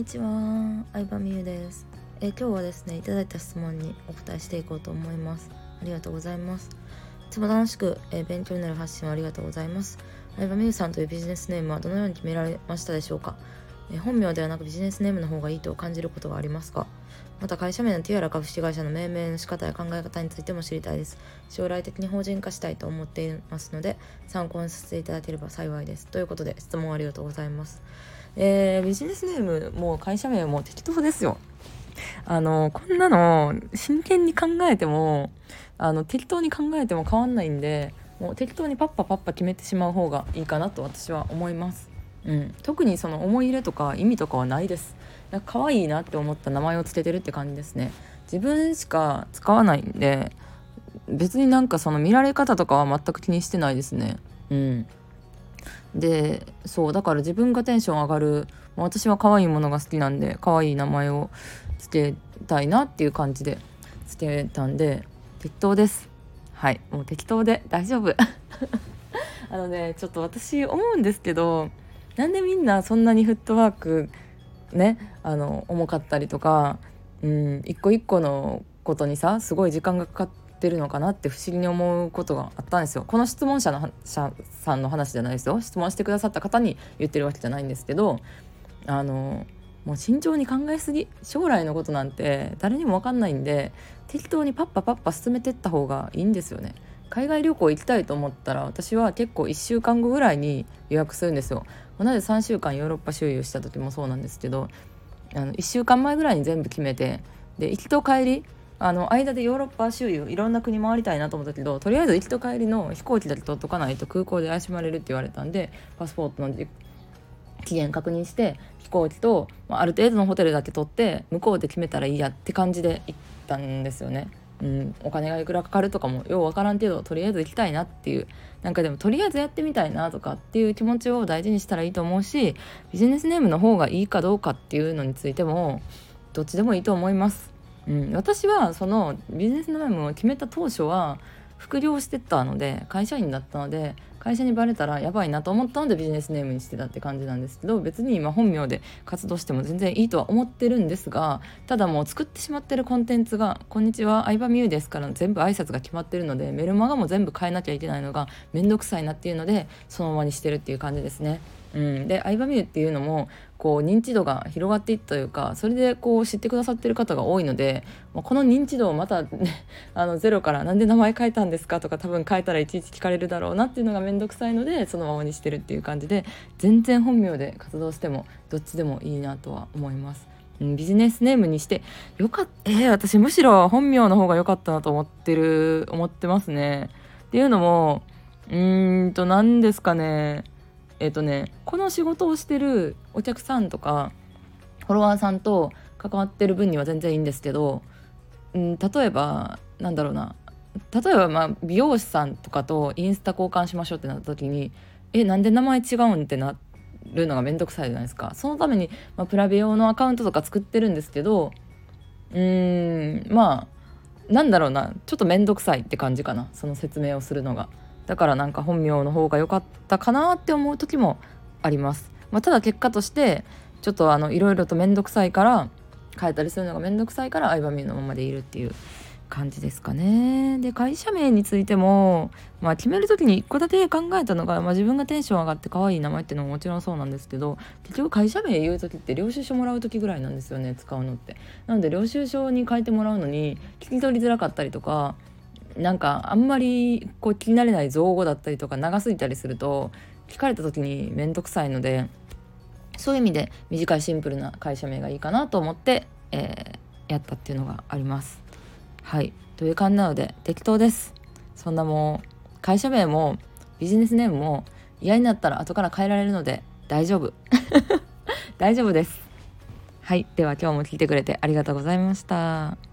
にちは、相葉美優です。え今日はですね、いただいた質問にお答えしていこうと思います。ありがとうございます。いつも楽しく、え勉強になる発信をありがとうございます。相葉美優さんというビジネスネームはどのように決められましたでしょうか、え本名ではなくビジネスネームの方がいいと感じることはありますか？また会社名のティアラ株式会社の命名の仕方や考え方についても知りたいです。将来的に法人化したいと思っていますので、参考にさせていただければ幸いです。ということで、質問ありがとうございます。えービジネスネームも会社名も適当ですよ。あの、こんなの真剣に考えても、あの、適当に考えても変わんないんで、もう適当にパッパパッパ決めてしまう方がいいかなと私は思います。うん、特にその思い入れとか意味とかはないです。なんか可愛いなって思った名前をつけてるって感じですね。自分しか使わないんで、別になんかその見られ方とかは全く気にしてないですね。うん。でそうだから自分がテンション上がる私は可愛いものが好きなんで可愛い名前をつけたいなっていう感じでつけたんで適当です。はいもう適当で大丈夫。あのねちょっと私思うんですけどなんでみんなそんなにフットワークねあの重かったりとかうん一個一個のことにさすごい時間がかかってるのかなって不思議に思うことがあったんですよ。この質問者の者さんの話じゃないですよ。質問してくださった方に言ってるわけじゃないんですけどあのもう慎重に考えすぎ将来のことなんて誰にも分かんないんで適当にパッパパッパ進めてった方がいいんですよね。海外旅行行きたいと思ったら私は結構1週間後ぐらいに予約するんですよ。同じ3週間ヨーロッパ周遊した時もそうなんですけどあの1週間前ぐらいに全部決めてで行きと帰りあの間でヨーロッパ周遊いろんな国回りたいなと思ったけどとりあえず行きと帰りの飛行機だけ取っとかないと空港で怪しまれるって言われたんでパスポートの期限確認して飛行機と、まあ、ある程度のホテルだけ取って向こうで決めたらいいやって感じで行ったんですよね。うん、お金がいくらかかるとかもようわからんけどとりあえず行きたいなっていうなんかでもとりあえずやってみたいなとかっていう気持ちを大事にしたらいいと思うしビジネスネームの方がいいかどうかっていうのについてもどっちでもいいと思います。うん、私はそのビジネスネームを決めた当初は副業してたので会社員だったので会社にバレたらやばいなと思ったのでビジネスネームにしてたって感じなんですけど別に今本名で活動しても全然いいとは思ってるんですがただもう作ってしまってるコンテンツが「こんにちは相葉美優です」から全部挨拶が決まってるのでメルマガも全部変えなきゃいけないのが面倒くさいなっていうのでそのままにしてるっていう感じですね。うん、で相葉美優っていうのもこう認知度が広がっていったというかそれでこう知ってくださってる方が多いので、まあ、この認知度をまた、ね、あのゼロから「なんで名前変えたんですか?」とか多分変えたらいちいち聞かれるだろうなっていうのが面倒くさいのでそのままにしてるっていう感じで全然本名で活動してもどっちでもいいなとは思います。ビジネスネームにしてよかったえー、私むしろ本名の方が良かったなと思ってる思ってますね。っていうのもうーんと何ですかねえっ、とねこの仕事をしてるお客さんとかフォロワーさんと関わってる分には全然いいんですけど、うん、例えばなんだろうな例えばまあ美容師さんとかとインスタ交換しましょうってなった時にえなんで名前違うんってなるのがめんどくさいじゃないですか。そのために、まあ、プラベ用のアカウントとか作ってるんですけどうーんまあなんだろうなちょっとめんどくさいって感じかなその説明をするのが。だからなんか本名の方が良かったかなって思う時もあります、まあ、ただ結果としてちょっとあのいろいろとめんどくさいから変えたりするのがめんどくさいから相葉美のままでいるっていう感じですかね。で会社名についても、まあ、決める時に一個だけ考えたのが、まあ、自分がテンション上がって可愛い名前っていうのももちろんそうなんですけど結局会社名言う時って領収書もらう時ぐらいなんですよね使うのって。なので領収書に書いてもらうのに聞き取りづらかったりとかなんかあんまりこう気になれない造語だったりとか長すぎたりすると聞かれた時に面倒くさいのでそういう意味で短いシンプルな会社名がいいかなと思って、えーやったっていうのがあります。はいという感じなので適当です。そんなもう会社名もビジネスネームも嫌になったら後から変えられるので大丈夫 大丈夫です。はいでは今日も聞いてくれてありがとうございました。